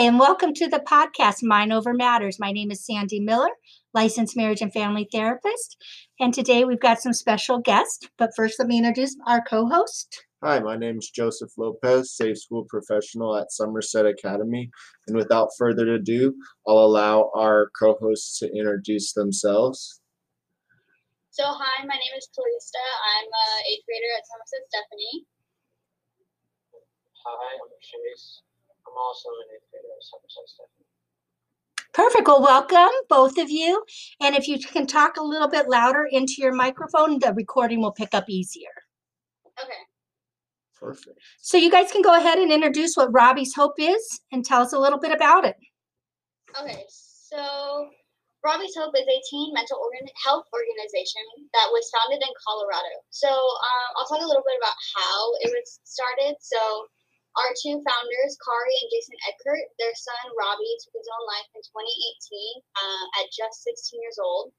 and welcome to the podcast Mind Over Matters. My name is Sandy Miller, licensed marriage and family therapist. And today we've got some special guests. But first, let me introduce our co host. Hi, my name is Joseph Lopez, Safe School Professional at Somerset Academy. And without further ado, I'll allow our co hosts to introduce themselves. So, hi, my name is Talista. I'm an eighth grader at Somerset Stephanie. Hi, I'm Chase. I'm also an eighth grader at Somerset Stephanie. Perfect. Well, welcome, both of you. And if you can talk a little bit louder into your microphone, the recording will pick up easier. Okay. Perfect. So, you guys can go ahead and introduce what Robbie's Hope is and tell us a little bit about it. Okay. So, Robbie's Hope is a teen mental organ- health organization that was founded in Colorado. So, um, I'll talk a little bit about how it was started. So, our two founders, Kari and Jason Eckert, their son Robbie took his own life in 2018 uh, at just 16 years old.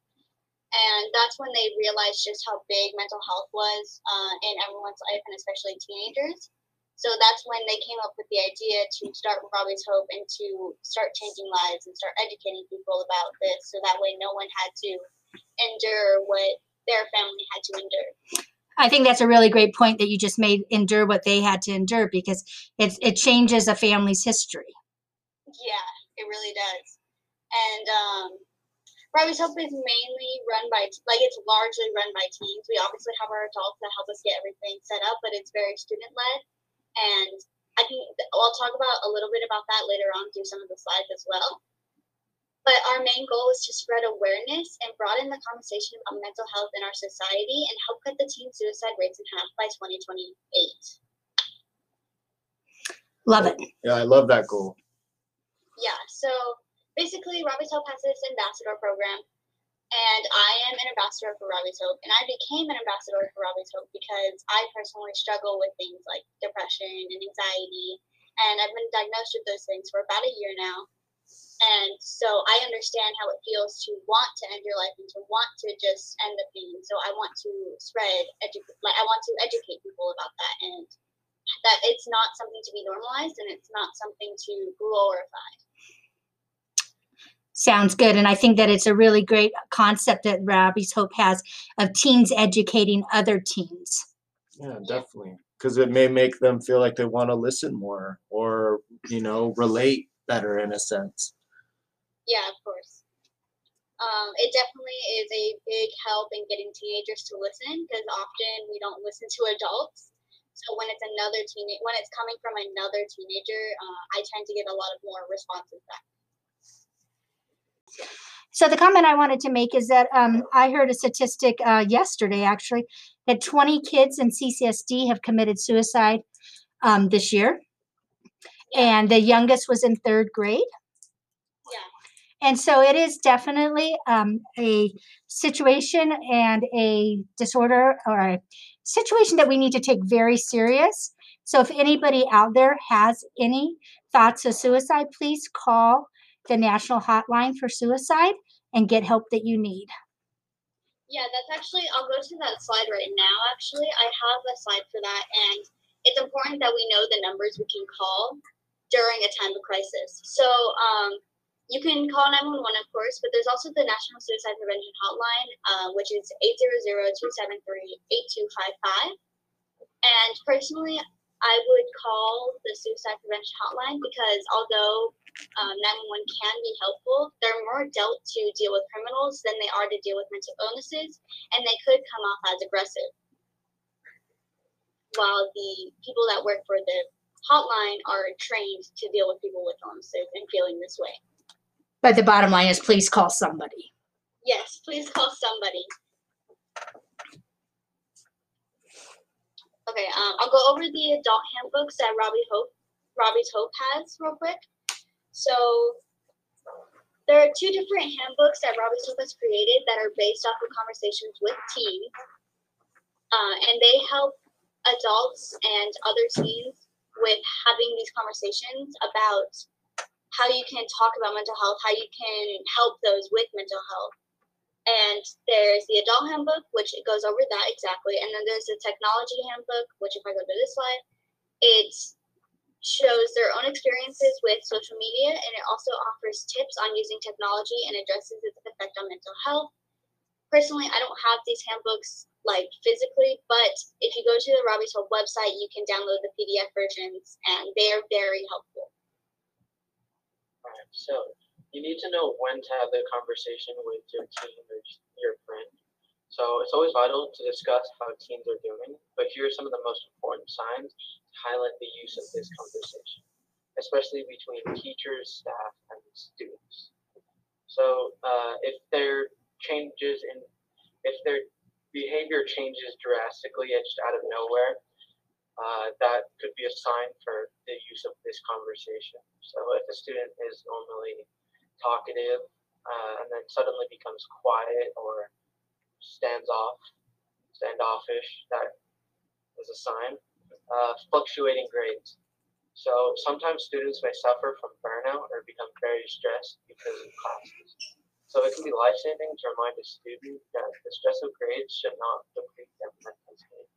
And that's when they realized just how big mental health was uh, in everyone's life, and especially teenagers. So that's when they came up with the idea to start Robbie's Hope and to start changing lives and start educating people about this so that way no one had to endure what their family had to endure. I think that's a really great point that you just made endure what they had to endure because it's it changes a family's history. Yeah, it really does. And um, Robbie's Hope is mainly run by, like, it's largely run by teens. We obviously have our adults that help us get everything set up, but it's very student led. And I can, I'll talk about a little bit about that later on through some of the slides as well. But our main goal is to spread awareness and broaden the conversation about mental health in our society and help cut the teen suicide rates in half by 2028. Love it. Yeah, I love that goal. Yeah, so basically, Robbie's Hope has this ambassador program, and I am an ambassador for Robbie's Hope. And I became an ambassador for Robbie's Hope because I personally struggle with things like depression and anxiety, and I've been diagnosed with those things for about a year now. And so I understand how it feels to want to end your life and to want to just end the pain. So I want to spread, edu- like I want to educate people about that and that it's not something to be normalized and it's not something to glorify. Sounds good. And I think that it's a really great concept that Robbie's Hope has of teens educating other teens. Yeah, definitely. Because it may make them feel like they want to listen more or, you know, relate better in a sense. Yeah, of course. Um, it definitely is a big help in getting teenagers to listen because often we don't listen to adults. So when it's another teen, when it's coming from another teenager, uh, I tend to get a lot of more responses back. So the comment I wanted to make is that um, I heard a statistic uh, yesterday, actually, that 20 kids in CCSD have committed suicide um, this year, and the youngest was in third grade. Yeah. And so it is definitely um, a situation and a disorder or a situation that we need to take very serious. So if anybody out there has any thoughts of suicide, please call the national hotline for suicide and get help that you need. Yeah, that's actually, I'll go to that slide right now. Actually, I have a slide for that, and it's important that we know the numbers we can call during a time of crisis. So, um, you can call 911, of course, but there's also the National Suicide Prevention Hotline, uh, which is 800-273-8255. And personally, I would call the Suicide Prevention Hotline because although um, 911 can be helpful, they're more dealt to deal with criminals than they are to deal with mental illnesses, and they could come off as aggressive. While the people that work for the hotline are trained to deal with people with illnesses and feeling this way. But the bottom line is please call somebody. Yes, please call somebody. Okay, um, I'll go over the adult handbooks that Robbie Hope, Robbie's Hope has real quick. So there are two different handbooks that Robbie's Hope has created that are based off of conversations with teens, uh, and they help adults and other teens with having these conversations about how you can talk about mental health, how you can help those with mental health. And there's the adult handbook, which it goes over that exactly. And then there's the technology handbook, which if I go to this slide, it shows their own experiences with social media and it also offers tips on using technology and addresses its effect on mental health. Personally, I don't have these handbooks like physically, but if you go to the Robbie's Hope website, you can download the PDF versions and they are very helpful. Alright, so you need to know when to have the conversation with your team or your friend. So it's always vital to discuss how teams are doing, but here are some of the most important signs to highlight the use of this conversation, especially between teachers, staff, and students. So uh, if there changes in, if their behavior changes drastically just out of nowhere, uh, that could be a sign for the use of this conversation. So if a student is normally talkative uh, and then suddenly becomes quiet or stands off, standoffish, that is a sign. Uh, fluctuating grades. So sometimes students may suffer from burnout or become very stressed because of classes. So it can be life-saving to remind a student that the stress of grades should not deplete them mentally.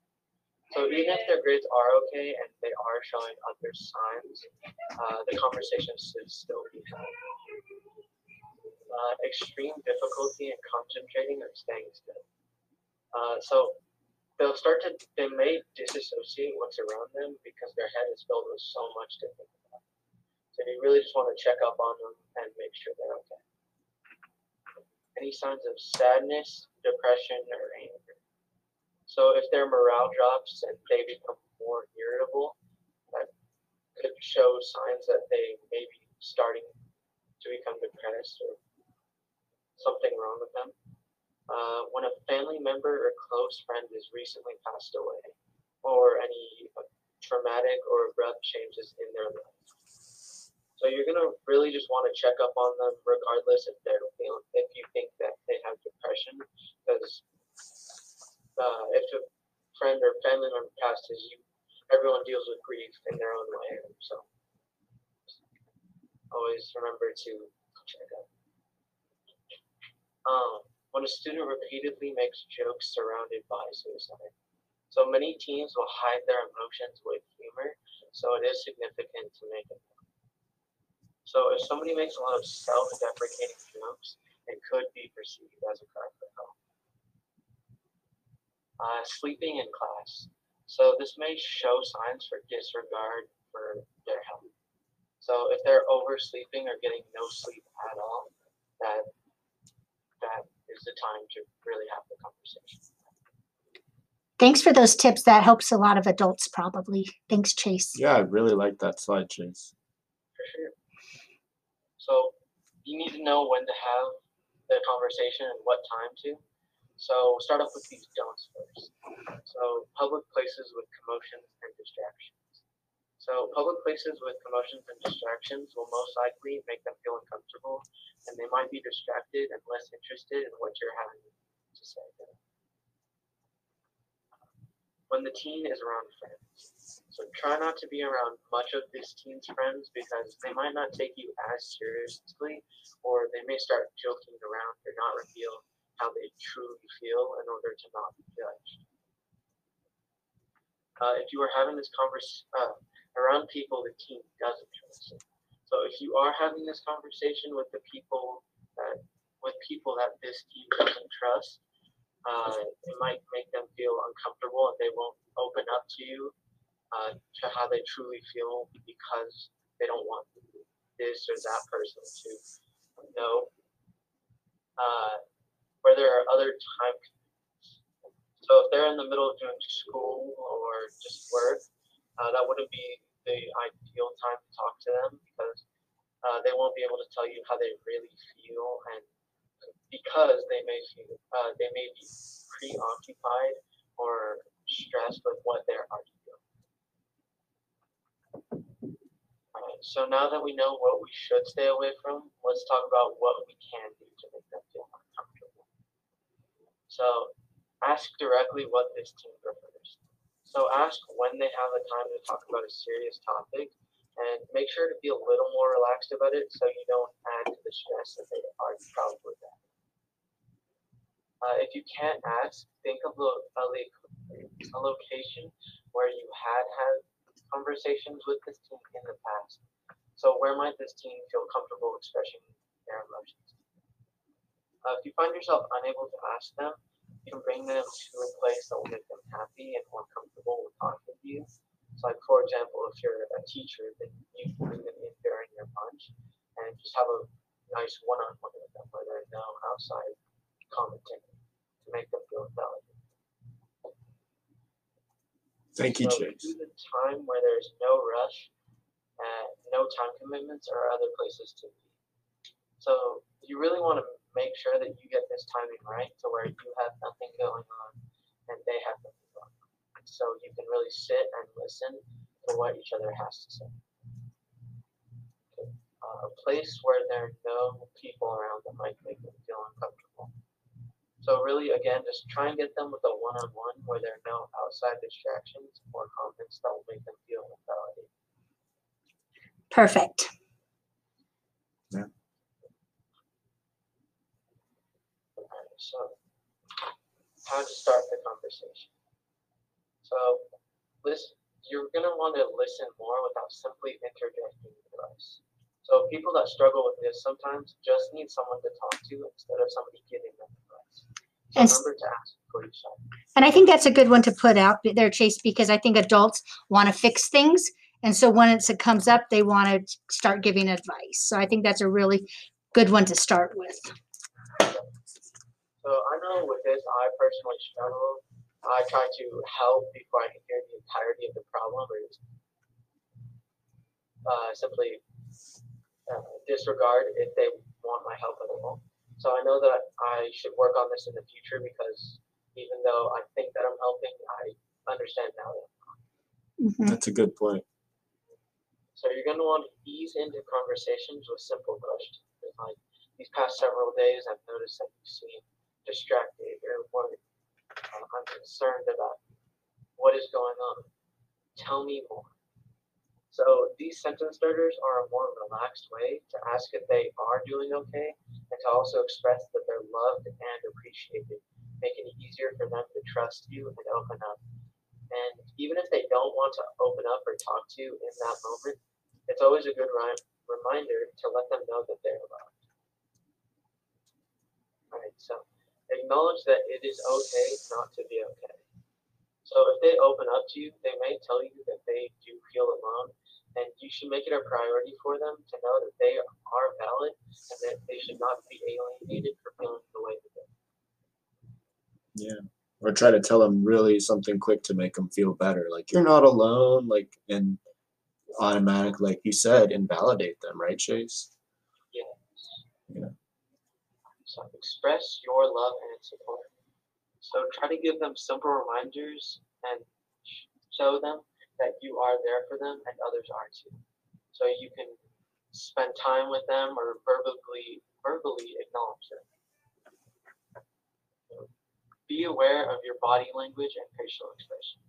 So even if their grades are okay and they are showing other signs, uh, the conversation should still be had. Uh, extreme difficulty in concentrating or staying still. Uh, so they'll start to, they may disassociate what's around them because their head is filled with so much to think about. So you really just want to check up on them and make sure they're okay. Any signs of sadness, depression, or anger. So if their morale drops and they become more irritable, that could show signs that they may be starting to become depressed or something wrong with them. Uh, when a family member or close friend is recently passed away, or any traumatic or abrupt changes in their life. So you're gonna really just want to check up on them, regardless if they're feeling, if you think that they have depression, because uh, if a friend or family member passes, you everyone deals with grief in their own way. So always remember to check up. Um, when a student repeatedly makes jokes surrounded by suicide. So many teens will hide their emotions with humor, so it is significant to make it. So if somebody makes a lot of self-deprecating jokes, it could be perceived as a cry for help. Uh, sleeping in class. So this may show signs for disregard for their health. So if they're oversleeping or getting no sleep at all, that that is the time to really have the conversation. Thanks for those tips. That helps a lot of adults probably. Thanks, Chase. Yeah, I really like that slide, Chase. For sure. So you need to know when to have the conversation and what time to. So start off with these don'ts first. So public places with commotions and distractions. So public places with commotions and distractions will most likely make them feel uncomfortable and they might be distracted and less interested in what you're having to say. When the teen is around friends. So try not to be around much of this teen's friends because they might not take you as seriously or they may start joking around or not reveal how they truly feel in order to not be judged. Uh, if you are having this conversation uh, around people the teen doesn't trust, so if you are having this conversation with the people that with people that this team doesn't trust, uh, it might make them feel uncomfortable and they won't open up to you uh, to how they truly feel because they don't want this or that person to know. Uh, where there are other time. So if they're in the middle of doing school or just work, uh, that wouldn't be the ideal time to talk to them because uh, they won't be able to tell you how they really feel and because they may feel uh, they may be preoccupied or stressed with what they're already doing. Alright, so now that we know what we should stay away from, let's talk about what we can do to make them feel more comfortable. So ask directly what this team prefers. So ask when they have the time to talk about a serious topic and make sure to be a little more relaxed about it so you don't add to the stress that they are probably at. Uh, if you can't ask, think of a, a location where you had had conversations with this team in the past. So where might this team feel comfortable expressing their emotions? Uh, if you find yourself unable to ask them, you can bring them to a place that will make them happy and more comfortable with talking with you. So like for example, if you're a teacher, then you can bring them in during your lunch and just have a nice one-on-one with them where there's no outside commenting to make them feel validated. Thank you, So Chase. do the time where there's no rush, no time commitments or other places to be. So you really want to make sure that you get this timing right to where you have nothing going on and they have nothing going on. So you can really sit and listen to what each other has to say. Uh, a place where there are no people around that might make them feel uncomfortable. So really, again, just try and get them with a one-on-one where there are no outside distractions or comments that will make them feel invalidated. Perfect. Okay, so how to start the conversation. So listen, you're gonna want to listen more without simply interjecting advice. So people that struggle with this sometimes just need someone to talk to instead of somebody giving them advice. So And s- remember to ask for yourself. And I think that's a good one to put out there, Chase, because I think adults want to fix things. And so when it comes up, they want to start giving advice. So I think that's a really good one to start with. So I know with this, I personally struggle. I try to help before I can hear the entirety of the problem, or just uh, simply uh, disregard if they want my help at all. So I know that I should work on this in the future because even though I think that I'm helping, I understand now that. Mhm. That's a good point. So you're going to want to ease into conversations with simple questions. Like these past several days, I've noticed that you seem distracted or worried. Uh, I'm concerned about what is going on. Tell me more. So these sentence starters are a more relaxed way to ask if they are doing okay and to also express that they're loved and appreciated, making it easier for them to trust you and open up. And even if they don't want to open up or talk to you in that moment, it's always a good reminder to let them know that they're loved. Alright, so acknowledge that it is okay not to be okay. So if they open up to you, they may tell you that they do feel alone, and you should make it a priority for them to know that they are valid and that they should not be alienated for feeling the way they Yeah. Or try to tell them really something quick to make them feel better. Like you're not alone. Like and automatic, like you said, invalidate them, right, Chase? Yeah. Yeah. So express your love and support. So try to give them simple reminders and show them that you are there for them and others are too. So you can spend time with them or verbally verbally acknowledge them. Be aware of your body language and facial expressions.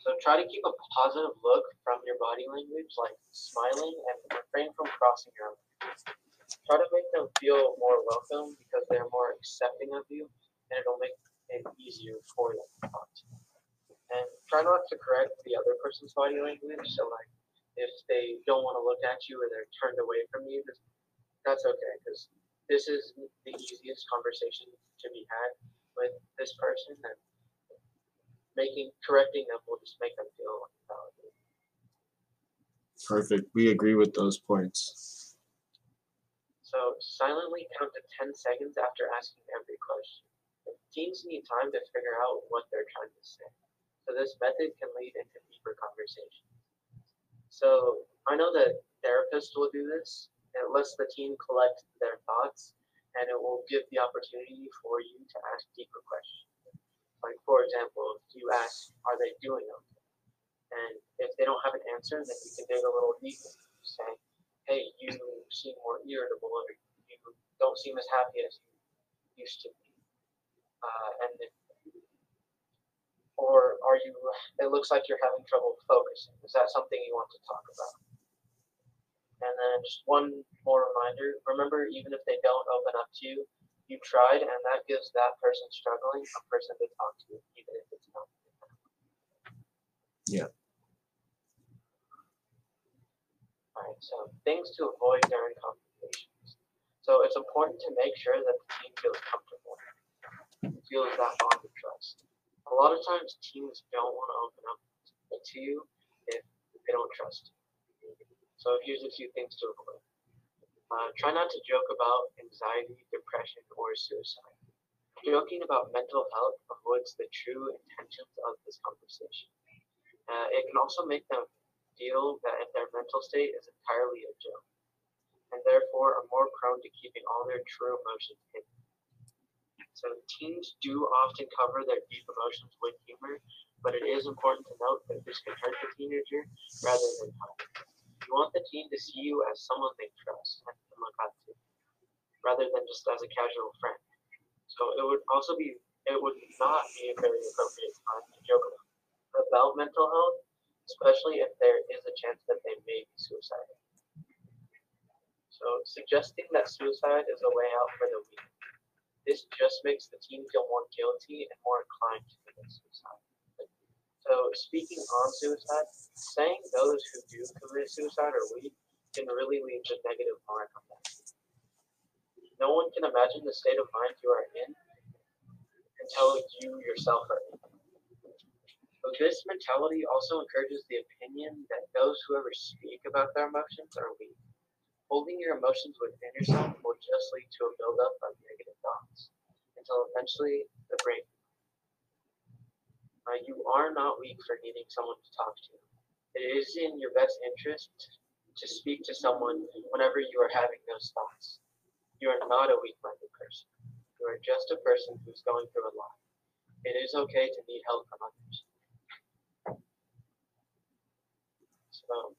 So try to keep a positive look from your body language, like smiling, and refrain from crossing your arms try to make them feel more welcome because they're more accepting of you and it'll make it easier for them to talk to you. And try not to correct the other person's body language. So like if they don't want to look at you or they're turned away from you, that's okay because this is the easiest conversation to be had with this person and making correcting them will just make them feel validated. Perfect. We agree with those points. So silently count to 10 seconds after asking every question. The teams need time to figure out what they're trying to say. So this method can lead into deeper conversations. So I know that therapists will do this. It lets the team collect their thoughts and it will give the opportunity for you to ask deeper questions. Like for example, if you ask, are they doing okay? And if they don't have an answer, then you can dig a little deeper. Say, hey, you seem more irritable or you don't seem as happy as you used to be. Uh, and if, or are you, it looks like you're having trouble focusing. Is that something you want to talk about? And then just one more reminder, remember even if they don't open up to you, you tried and that gives that person struggling a person to talk to, even if it's not. Yeah. All right, so things to avoid during conversations. So it's important to make sure that the team feels comfortable, feels that bond of trust. A lot of times teams don't want to open up to you if they don't trust you. So here's a few things to avoid. Uh, try not to joke about anxiety, depression, or suicide. Joking about mental health avoids the true intentions of this conversation. Uh, it can also make them feel that their mental state is entirely a joke, and therefore are more prone to keeping all their true emotions hidden. So teens do often cover their deep emotions with humor, but it is important to note that this can hurt the teenager rather than help. You want the team to see you as someone they trust and look up to, rather than just as a casual friend. So it would also be it would not be a very appropriate time to joke about, mental health, especially if there is a chance that they may be suicidal. So suggesting that suicide is a way out for the weak. This just makes the team feel more guilty and more inclined to commit suicide. So speaking on suicide, saying those who do commit suicide are weak can really leave a negative mark on them. No one can imagine the state of mind you are in until you yourself are in. But this mentality also encourages the opinion that those who ever speak about their emotions are weak. Holding your emotions within yourself will just lead to a buildup of negative thoughts until eventually the brain. Uh, you are not weak for needing someone to talk to. It is in your best interest to speak to someone whenever you are having those thoughts. You are not a weak minded person. You are just a person who's going through a lot. It is okay to need help from others. So,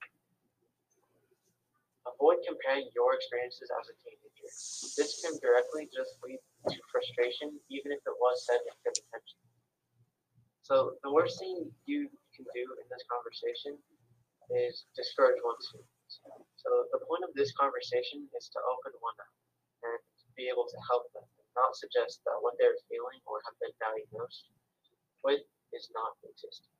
avoid comparing your experiences as a teenager. This can directly just lead to frustration, even if it was said with good intention. So, the worst thing you can do in this conversation is discourage one student. So, the point of this conversation is to open one up and be able to help them, not suggest that what they're feeling or have been diagnosed with is not existing.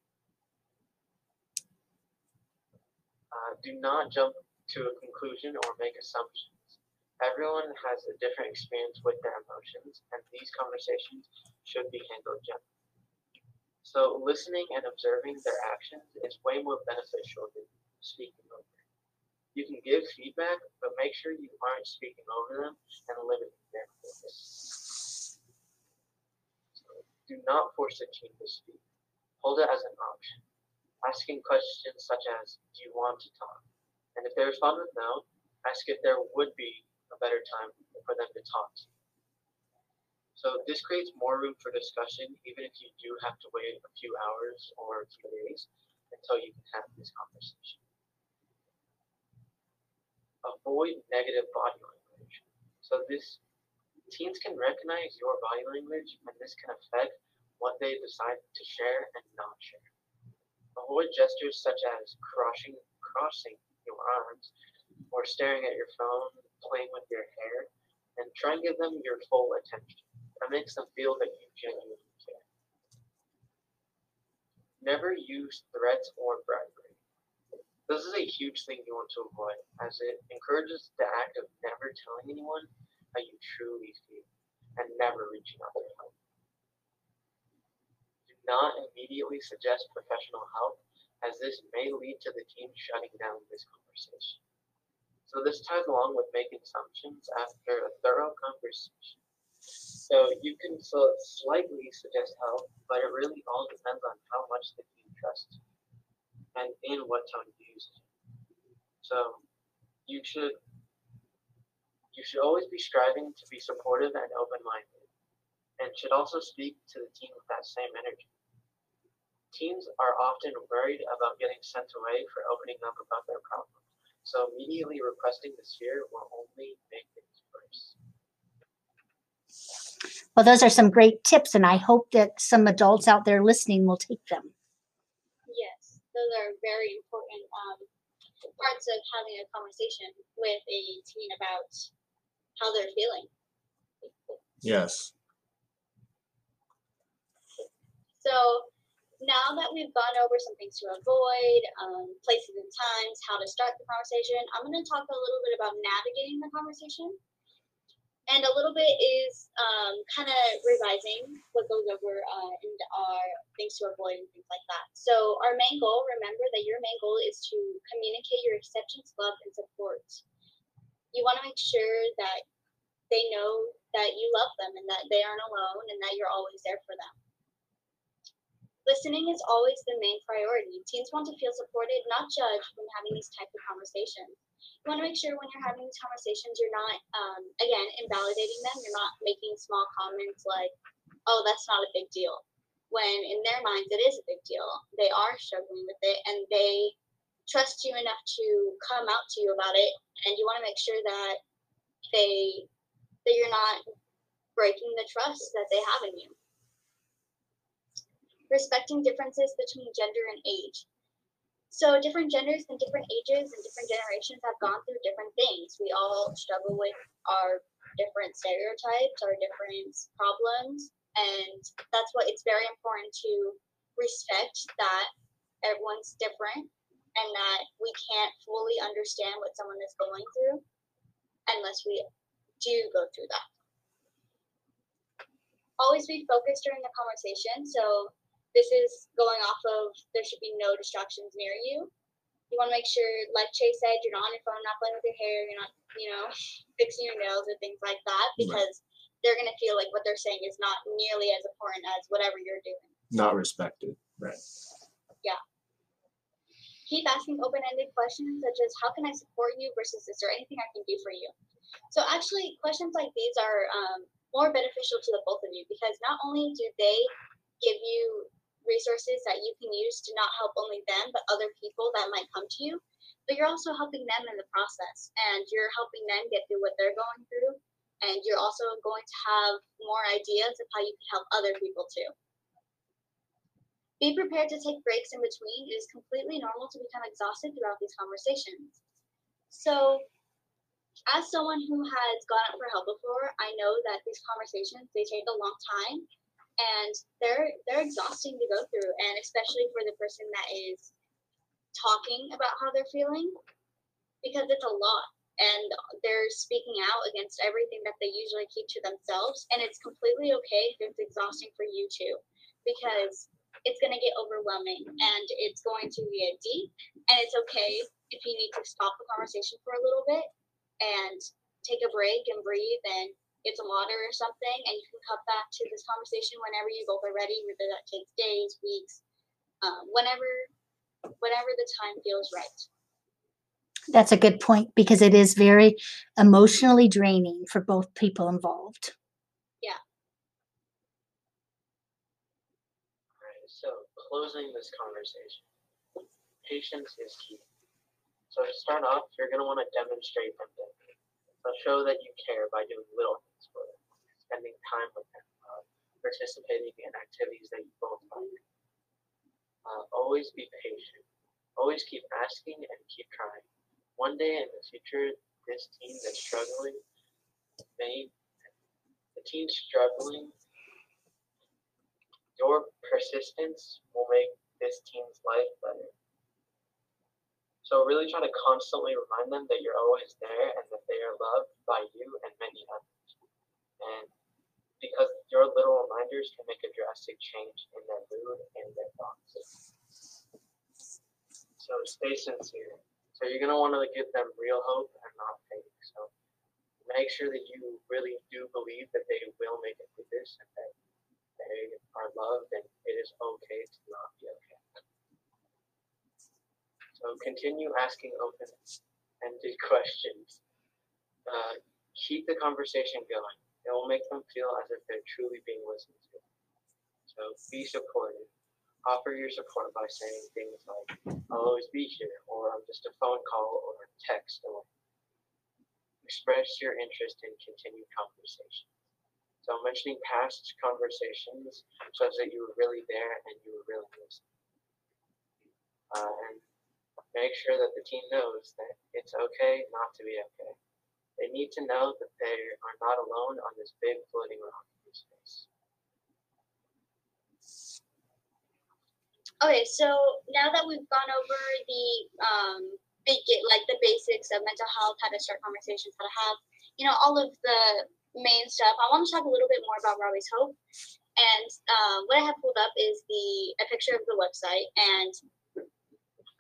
Uh, do not jump to a conclusion or make assumptions. Everyone has a different experience with their emotions, and these conversations should be handled gently. So, listening and observing their actions is way more beneficial than speaking over. them. You can give feedback, but make sure you aren't speaking over them and limiting their focus. So, do not force a teen to speak. Hold it as an option asking questions such as, Do you want to talk? And if they respond with no, ask if there would be a better time for them to talk to you. So this creates more room for discussion, even if you do have to wait a few hours or a few days until you can have this conversation. Avoid negative body language. So this teens can recognize your body language and this can affect what they decide to share and not share. Avoid gestures such as crossing, crossing your arms or staring at your phone, playing with your hair, and try and give them your full attention. That makes them feel that you genuinely care. Never use threats or bribery. This is a huge thing you want to avoid, as it encourages the act of never telling anyone how you truly feel and never reaching out for help Do not immediately suggest professional help, as this may lead to the team shutting down this conversation. So this ties along with making assumptions after a thorough conversation. So you can so slightly suggest help, but it really all depends on how much the team trusts you and in what tone you use it. So you should you should always be striving to be supportive and open-minded and should also speak to the team with that same energy. Teams are often worried about getting sent away for opening up about their problems, so immediately requesting the sphere will only make things worse. Well, those are some great tips, and I hope that some adults out there listening will take them. Yes, those are very important um, parts of having a conversation with a teen about how they're feeling. Yes. So now that we've gone over some things to avoid, um, places and times, how to start the conversation, I'm going to talk a little bit about navigating the conversation. And a little bit is um, kind of revising what goes over uh, in our things to avoid and things like that. So, our main goal, remember that your main goal is to communicate your acceptance, love, and support. You want to make sure that they know that you love them and that they aren't alone and that you're always there for them. Listening is always the main priority. Teens want to feel supported, not judged, when having these type of conversations. You want to make sure when you're having these conversations, you're not, um, again, invalidating them. You're not making small comments like, oh, that's not a big deal. When in their minds, it is a big deal. They are struggling with it and they trust you enough to come out to you about it. And you want to make sure that they, that you're not breaking the trust that they have in you respecting differences between gender and age. So different genders and different ages and different generations have gone through different things. We all struggle with our different stereotypes, our different problems, and that's why it's very important to respect that everyone's different and that we can't fully understand what someone is going through unless we do go through that. Always be focused during the conversation. So this is going off of there should be no distractions near you. You want to make sure, like Chase said, you're not on your phone, not playing with your hair, you're not, you know, fixing your nails or things like that because right. they're going to feel like what they're saying is not nearly as important as whatever you're doing. Not respected. Right. Yeah. Keep asking open ended questions such as, how can I support you versus is there anything I can do for you? So, actually, questions like these are um, more beneficial to the both of you because not only do they give you resources that you can use to not help only them, but other people that might come to you. But you're also helping them in the process, and you're helping them get through what they're going through. And you're also going to have more ideas of how you can help other people too. Be prepared to take breaks in between. It is completely normal to become exhausted throughout these conversations. So, as someone who has gone up for help before, I know that these conversations they take a long time and they're they're exhausting to go through and especially for the person that is talking about how they're feeling because it's a lot and they're speaking out against everything that they usually keep to themselves and it's completely okay if it's exhausting for you too because it's going to get overwhelming and it's going to get deep and it's okay if you need to stop the conversation for a little bit and take a break and breathe and get some water or something, and you can come back to this conversation whenever you both are ready, whether that takes days, weeks, um, whenever, whenever the time feels right. That's a good point because it is very emotionally draining for both people involved. Yeah. All right, so closing this conversation, patience is key. So to start off, you're going to want to demonstrate empathy. Show that you care by doing little things for them, spending time with them, uh, participating in activities that you both like. Uh, always be patient. Always keep asking and keep trying. One day in the future, this team that's struggling may, the team struggling, your persistence will make this team's life better. So really try to constantly remind them that you're always there and that they are loved by you and many others. And because your little reminders can make a drastic change in their mood and their thoughts. So stay sincere. So you're gonna want to give them real hope and not fake. So make sure that you really do believe that they will make it through this and that they are loved and it is okay to not be okay. So continue asking open-ended questions. Uh, keep the conversation going. It will make them feel as if they're truly being listened to. So be supportive. Offer your support by saying things like, I'll always be here, or I'm just a phone call or a text away. Express your interest in continued conversation. So mentioning past conversations shows that you were really there and you were really listening. Uh, and Make sure that the team knows that it's okay not to be okay. They need to know that they are not alone on this big floating rock in space. Okay, so now that we've gone over the um like the basics of mental health, how to start conversations, how to have, you know, all of the main stuff, I want to talk a little bit more about Robbie's Hope. And um, what I have pulled up is the a picture of the website, and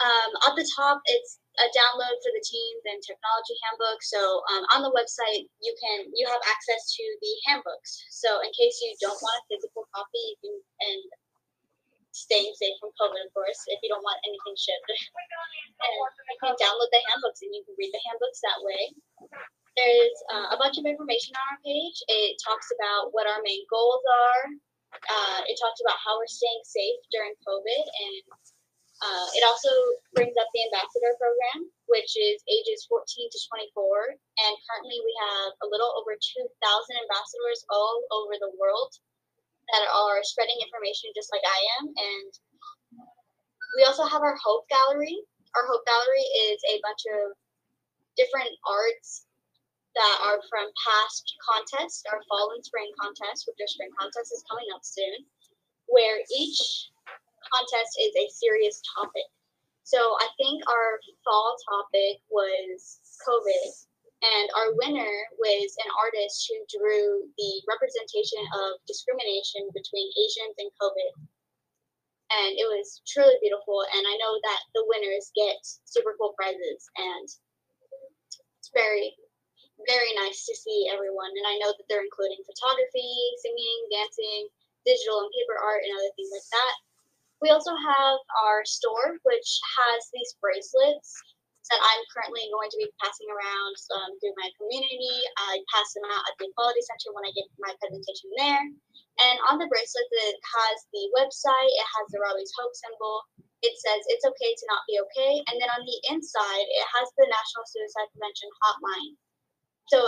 um, at the top it's a download for the teens and technology handbook. So um, on the website you can you have access to the handbooks. So in case you don't want a physical copy, you can and staying safe from COVID, of course, if you don't want anything shipped. and you can download the handbooks and you can read the handbooks that way. There's uh, a bunch of information on our page. It talks about what our main goals are. Uh, it talks about how we're staying safe during COVID, and uh, it also brings up the ambassador program, which is ages 14 to 24. And currently, we have a little over 2,000 ambassadors all over the world that are spreading information just like I am. And we also have our Hope Gallery. Our Hope Gallery is a bunch of different arts that are from past contests. Our fall and spring contests, which our spring contest is coming up soon, where each contest is a serious topic. So I think our fall topic was COVID, and our winner was an artist who drew the representation of discrimination between Asians and COVID. And it was truly beautiful. And I know that the winners get super cool prizes. And it's very, very nice to see everyone. And I know that they're including photography, singing, dancing, digital and paper art, and other things like that. We also have our store, which has these bracelets that I'm currently going to be passing around um, through my community. I pass them out at the Equality Center when I give my presentation there. And on the bracelet, it has the website, it has the Robbie's Hope symbol. It says it's okay to not be okay. And then on the inside, it has the National Suicide Prevention Hotline. So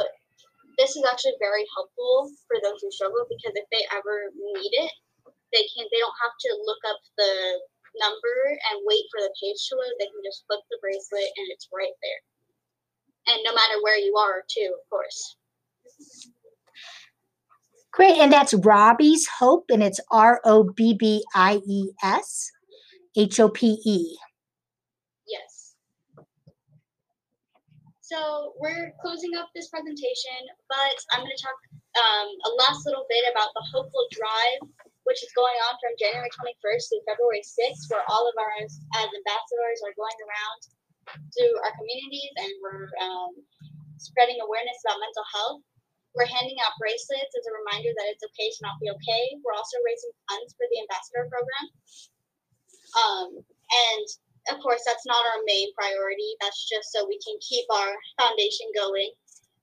this is actually very helpful for those who struggle because if they ever need it, they can they don't have to look up the number and wait for the page to load. They can just flip the bracelet and it's right there. And no matter where you are, too, of course. Great. And that's Robbie's Hope, and it's R O B B I E S H O P E. Yes. So we're closing up this presentation, but I'm going to talk um, a last little bit about the Hopeful Drive, which is going on from January 21st through February 6th, where all of our as, as ambassadors are going around to our communities and we're um, spreading awareness about mental health. We're handing out bracelets as a reminder that it's okay to not be okay. We're also raising funds for the ambassador program. Um, and of course, that's not our main priority. That's just so we can keep our foundation going.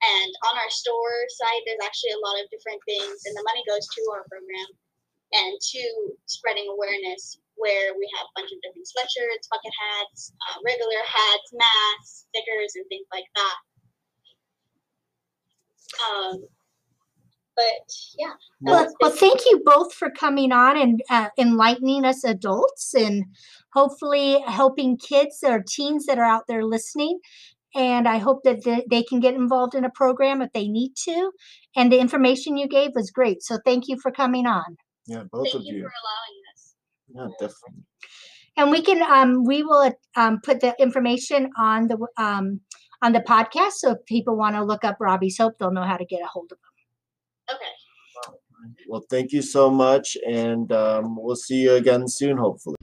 And on our store site, there's actually a lot of different things, and the money goes to our program and to spreading awareness, where we have a bunch of different sweatshirts, bucket hats, uh, regular hats, masks, stickers, and things like that. Um, but yeah. Well, well, thank you both for coming on and uh, enlightening us adults and hopefully helping kids or teens that are out there listening. And I hope that the, they can get involved in a program if they need to. And the information you gave was great. So thank you for coming on. Yeah, both Thank of you you. for allowing us. Yeah, definitely. And we can um we will um put the information on the um on the podcast. So if people want to look up Robbie's Hope, they'll know how to get a hold of them. Okay. Well, thank you so much, and um, we'll see you again soon, hopefully.